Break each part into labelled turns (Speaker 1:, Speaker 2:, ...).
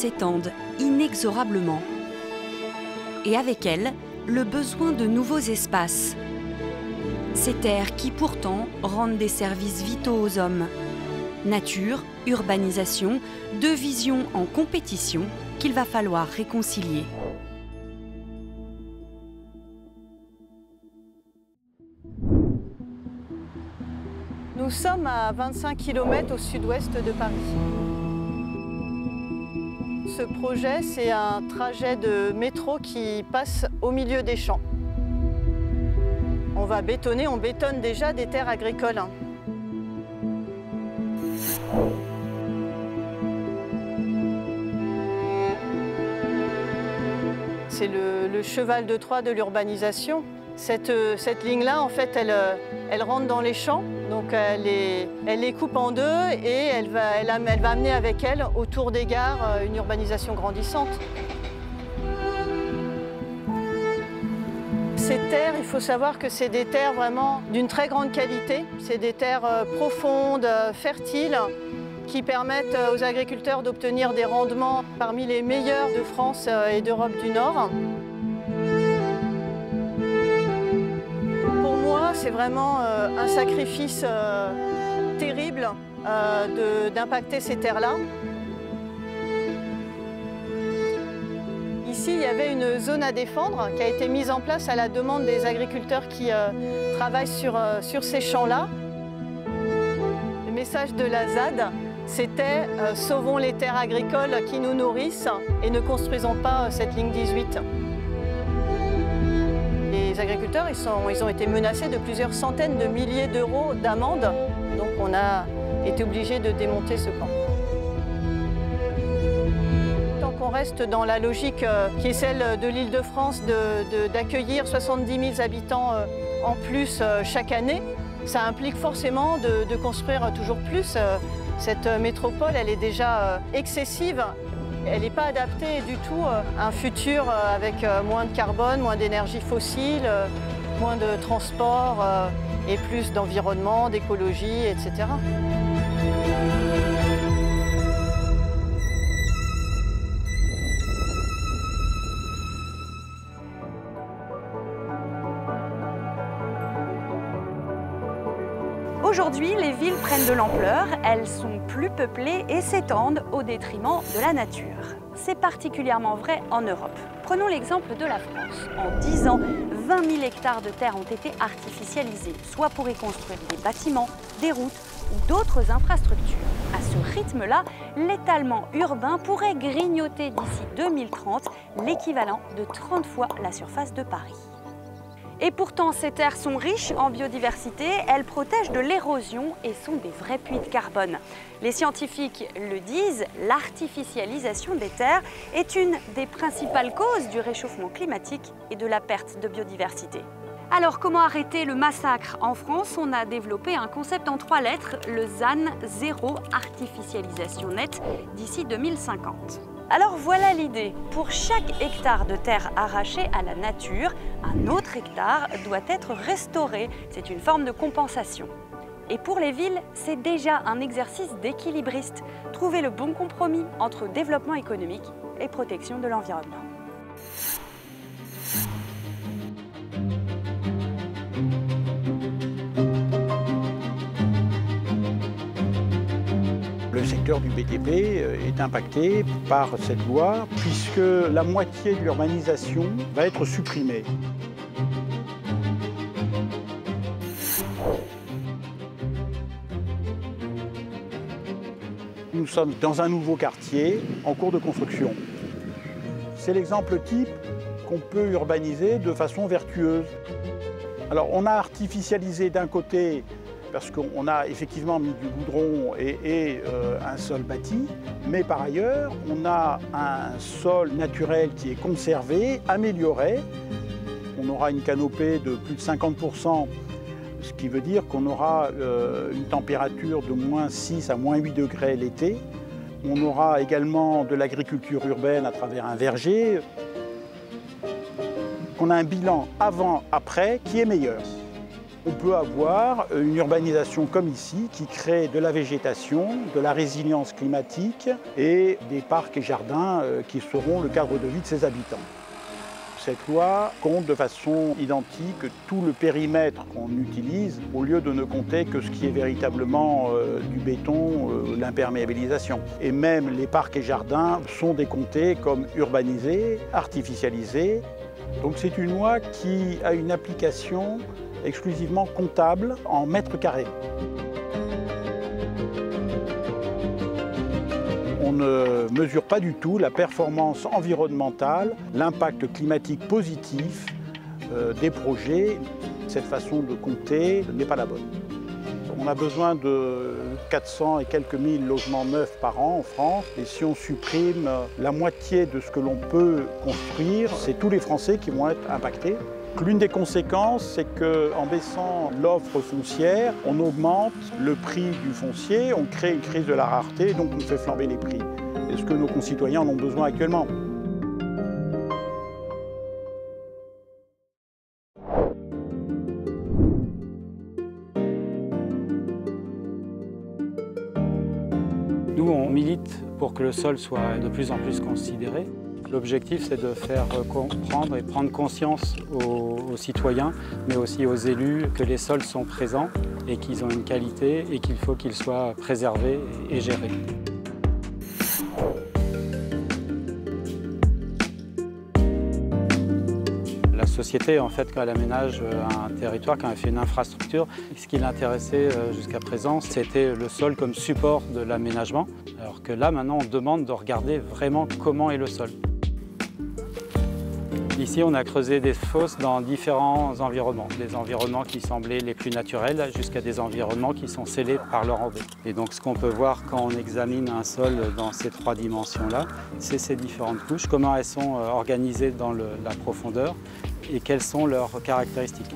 Speaker 1: s'étendent inexorablement. Et avec elles, le besoin de nouveaux espaces. Ces terres qui pourtant rendent des services vitaux aux hommes. Nature, urbanisation, deux visions en compétition qu'il va falloir réconcilier.
Speaker 2: Nous sommes à 25 km au sud-ouest de Paris. Ce projet, c'est un trajet de métro qui passe au milieu des champs. On va bétonner, on bétonne déjà des terres agricoles. C'est le, cheval de Troie de l'urbanisation. Cette, cette ligne-là, en fait, elle, elle rentre dans les champs donc elle les, coupe en deux et elle va, amener avec elle autour des gares euh, une urbanisation grandissante. Ces terres, il faut savoir que c'est des terres vraiment d'une très grande qualité. C'est des terres euh, profondes, euh, fertiles, qui permettent aux agriculteurs d'obtenir des rendements parmi les meilleurs de France et d'Europe du Nord. C'est vraiment euh, un sacrifice euh, terrible euh, d'impacter ces terres-là. Ici, il y avait une zone à défendre qui a été mise en place à la demande des agriculteurs qui travaillent sur, sur ces champs-là. Le message de la ZAD, c'était Sauvons les terres agricoles qui nous nourrissent et ne construisons pas cette ligne 18." Agriculteurs ils, ont été menacés de plusieurs centaines de milliers d'euros d'amende. Donc on a été obligé de démonter ce camp. Tant qu'on reste dans la logique euh, qui est celle de l'île de France d'accueillir 70 000 habitants euh, en plus euh, chaque année, ça implique forcément de, construire toujours plus. Cette métropole, elle est déjà excessive elle n'est pas adaptée du tout euh, à un futur euh, avec euh, moins de carbone, moins d'énergie fossile, moins de transport et plus d'environnement, d'écologie, etc.
Speaker 1: Aujourd'hui, les villes prennent de l'ampleur, elles sont plus peuplées et s'étendent au détriment de la nature. C'est particulièrement vrai en Europe. Prenons l'exemple de la France. En 10 ans, 20 000 hectares de terre ont été artificialisés, soit pour y construire des bâtiments, des routes ou d'autres infrastructures. À ce rythme-là, l'étalement urbain pourrait grignoter d'ici 2030 l'équivalent de 30 fois la surface de Paris. Et pourtant, ces terres sont riches en biodiversité, elles protègent de l'érosion et sont des vrais puits de carbone. Les scientifiques le disent, l'artificialisation des terres est une des principales causes du réchauffement climatique et de la perte de biodiversité. Alors comment arrêter le massacre En France, on a développé un concept en trois lettres, le ZAN, zéro artificialisation nette, d'ici 2050. Alors voilà l'idée. Pour chaque hectare de terre arraché à la nature, un autre hectare doit être restauré. C'est une forme de compensation. Et pour les villes, c'est déjà un exercice d'équilibriste. Trouver le bon compromis entre développement économique et protection de l'environnement.
Speaker 3: Du BTP euh, est impacté par cette loi puisque la moitié de l'urbanisation va être supprimée. Nous sommes dans un nouveau quartier en cours de construction. C'est l'exemple type qu'on peut urbaniser de façon vertueuse. Alors on a artificialisé d'un côté parce qu'on a effectivement mis du goudron et, euh, un sol bâti, mais par ailleurs, on a un sol naturel qui est conservé, amélioré. On aura une canopée de plus de 50%, ce qui veut dire qu'on aura euh, une température de moins 6 à moins 8 degrés l'été. On aura également de l'agriculture urbaine à travers un verger. On a un bilan avant-après qui est meilleur. On peut avoir une urbanisation comme ici qui crée de la végétation, de la résilience climatique et des parcs et jardins euh, qui seront le cadre de vie de ses habitants. Cette loi compte de façon identique tout le périmètre qu'on utilise au lieu de ne compter que ce qui est véritablement euh, du béton, euh, l'imperméabilisation. Et même les parcs et jardins sont décomptés comme urbanisés, artificialisés. Donc c'est une loi qui a une application exclusivement comptable en mètres carrés. On ne mesure pas du tout la performance environnementale, l'impact climatique positif euh, des projets. Cette façon de compter n'est pas la bonne. On a besoin de 400 et quelques mille logements neufs par an en France. Et si on supprime la moitié de ce que l'on peut construire, c'est tous les Français qui vont être impactés. L'une des conséquences, c'est qu'en baissant l'offre foncière, on augmente le prix du foncier, on crée une crise de la rareté, donc on fait flamber les prix. Est-ce que nos concitoyens en ont besoin actuellement
Speaker 4: Nous, on milite pour que le sol soit de plus en plus considéré. L'objectif, c'est de faire comprendre et prendre conscience aux, citoyens, mais aussi aux élus, que les sols sont présents et qu'ils ont une qualité et qu'il faut qu'ils soient préservés et gérés. La société, en fait, quand elle aménage un territoire, quand elle fait une infrastructure, ce qui l'intéressait euh, jusqu'à présent, c'était le sol comme support de l'aménagement, alors que là, maintenant, on demande de regarder vraiment comment est le sol. Ici, on a creusé des fosses dans différents environnements, des environnements qui semblaient les plus naturels jusqu'à des environnements qui sont scellés par leur enrobé. Et donc ce qu'on peut voir quand on examine un sol dans ces trois dimensions-là, c'est ces différentes couches, comment elles sont euh, organisées dans la profondeur et quelles sont leurs caractéristiques.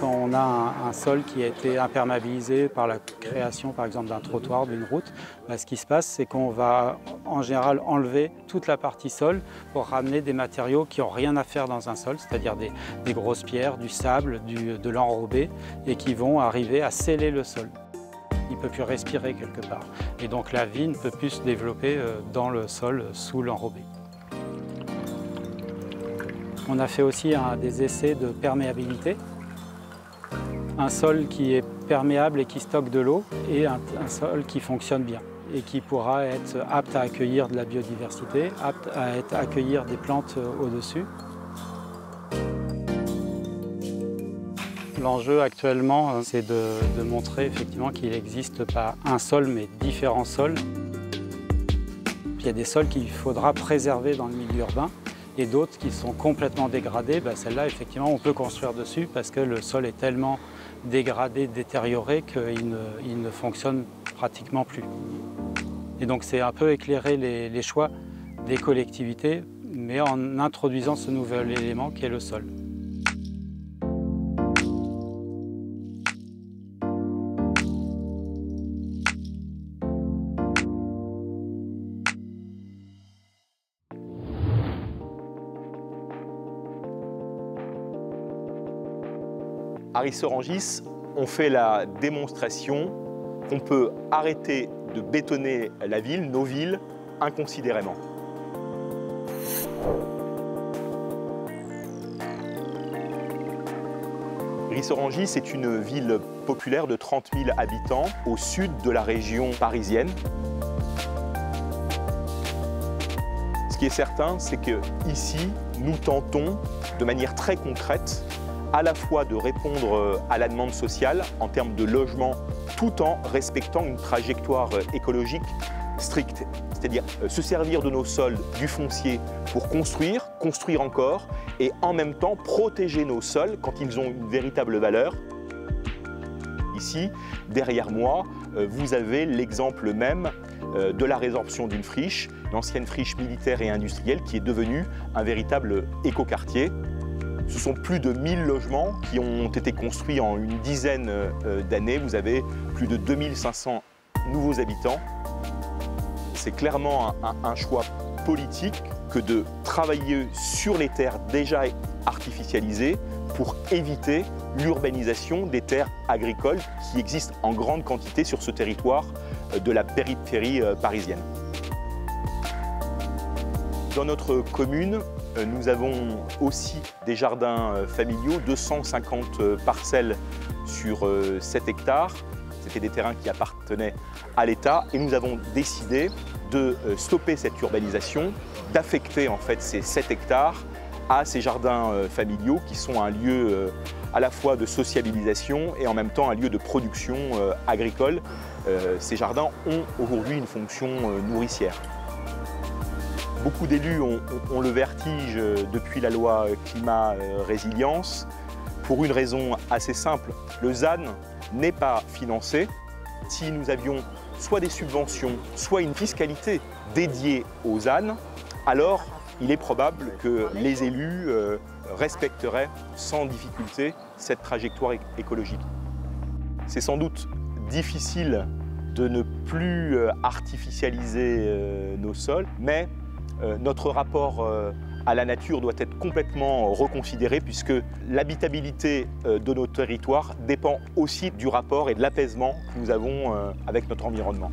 Speaker 4: Quand on a un, sol qui a été imperméabilisé par la création par exemple d'un trottoir, d'une route, bah, ce qui se passe c'est qu'on va en général enlever toute la partie sol pour ramener des matériaux qui n'ont rien à faire dans un sol, c'est-à-dire des, grosses pierres, du sable, de l'enrobé et qui vont arriver à sceller le sol. Il ne peut plus respirer quelque part. Et donc la vie ne peut plus se développer euh, dans le sol sous l'enrobé. On a fait aussi des essais de perméabilité un sol qui est perméable et qui stocke de l'eau et un, sol qui fonctionne bien et qui pourra être apte à accueillir de la biodiversité, apte à être, accueillir des plantes euh, au-dessus. L'enjeu actuellement, euh, c'est de, montrer effectivement qu'il n'existe pas un sol, mais différents sols. Il y a des sols qu'il faudra préserver dans le milieu urbain et d'autres qui sont complètement dégradés. Ben, Celle-là, effectivement, on peut construire dessus parce que le sol est tellement dégradé, détérioré qu'il ne, fonctionne pratiquement plus. Et donc c'est un peu éclairer les, choix des collectivités, mais en introduisant ce nouvel élément qui est le sol.
Speaker 5: Rissorangis, on fait la démonstration qu'on peut arrêter de bétonner la ville, nos villes, inconsidérément. Rissorangis est une ville populaire de 30 000 habitants au sud de la région parisienne. Ce qui est certain, c'est que ici, nous tentons de manière très concrète à la fois de répondre euh, à la demande sociale en termes de logement tout en respectant une trajectoire euh, écologique stricte. C'est-à-dire euh, se servir de nos sols, du foncier pour construire, construire encore et en même temps protéger nos sols quand ils ont une véritable valeur. Ici, derrière moi, vous avez l'exemple même de la résorption d'une friche, l'ancienne friche militaire et industrielle qui est devenue un véritable écoquartier. Ce sont plus de 1000 logements qui ont été construits en une dizaine euh, d'années. Vous avez plus de 2500 nouveaux habitants. C'est clairement un, choix politique que de travailler sur les terres déjà artificialisées pour éviter l'urbanisation des terres agricoles qui existent en grande quantité sur ce territoire euh, de la périphérie euh, parisienne. Dans notre commune, nous avons aussi des jardins familiaux, 250 parcelles sur 7 hectares. C'était des terrains qui appartenaient à l'État et nous avons décidé de stopper cette urbanisation, d'affecter en fait ces 7 hectares à ces jardins familiaux qui sont un lieu à la fois de sociabilisation et en même temps un lieu de production agricole euh, ces jardins ont aujourd'hui une fonction euh, nourricière. Beaucoup d'élus ont, le vertige euh, depuis la loi climat-résilience pour une raison assez simple. Le ZAN n'est pas financé. Si nous avions soit des subventions, soit une fiscalité dédiée au ZAN, alors il est probable que les élus respecteraient sans difficulté cette trajectoire écologique. C'est sans doute difficile de ne plus euh, artificialiser euh, nos sols, mais euh, notre rapport à la nature doit être complètement reconsidéré puisque l'habitabilité de nos territoires dépend aussi du rapport et de l'apaisement que nous avons avec notre environnement.